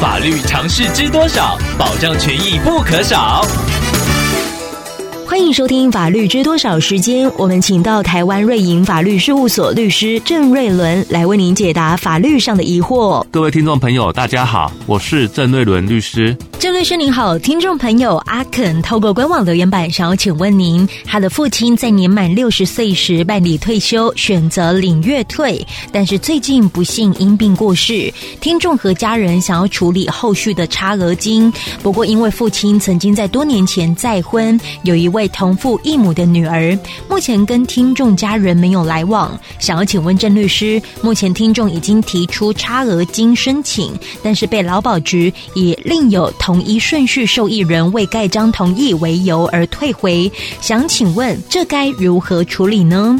法律常识知多少？保障权益不可少。欢迎收听《法律知多少》时间，我们请到台湾瑞银法律事务所律师郑瑞伦来为您解答法律上的疑惑。各位听众朋友，大家好，我是郑瑞伦律师。郑律师您好，听众朋友阿肯透过官网留言板想要请问您，他的父亲在年满六十岁时办理退休，选择领月退，但是最近不幸因病过世。听众和家人想要处理后续的差额金，不过因为父亲曾经在多年前再婚，有一位。同父异母的女儿，目前跟听众家人没有来往，想要请问郑律师，目前听众已经提出差额金申请，但是被劳保局以另有同一顺序受益人未盖章同意为由而退回，想请问这该如何处理呢？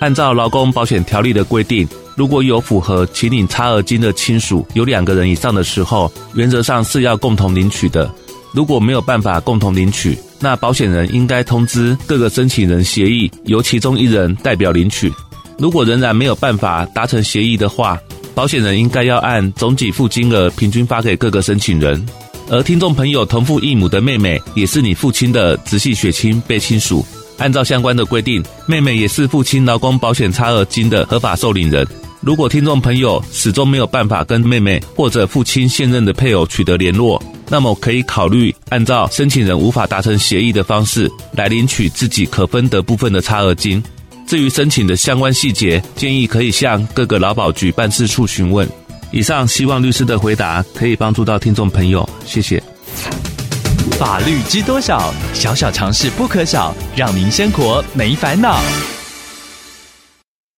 按照劳工保险条例的规定，如果有符合请领差额金的亲属有两个人以上的时候，原则上是要共同领取的。如果没有办法共同领取，那保险人应该通知各个申请人协议，由其中一人代表领取。如果仍然没有办法达成协议的话，保险人应该要按总给付金额平均发给各个申请人。而听众朋友同父异母的妹妹也是你父亲的直系血亲被亲属，按照相关的规定，妹妹也是父亲劳工保险差额金的合法受领人。如果听众朋友始终没有办法跟妹妹或者父亲现任的配偶取得联络，那么可以考虑按照申请人无法达成协议的方式来领取自己可分得部分的差额金。至于申请的相关细节，建议可以向各个劳保局办事处询问。以上希望律师的回答可以帮助到听众朋友，谢谢。法律知多少？小小常识不可少，让您生活没烦恼。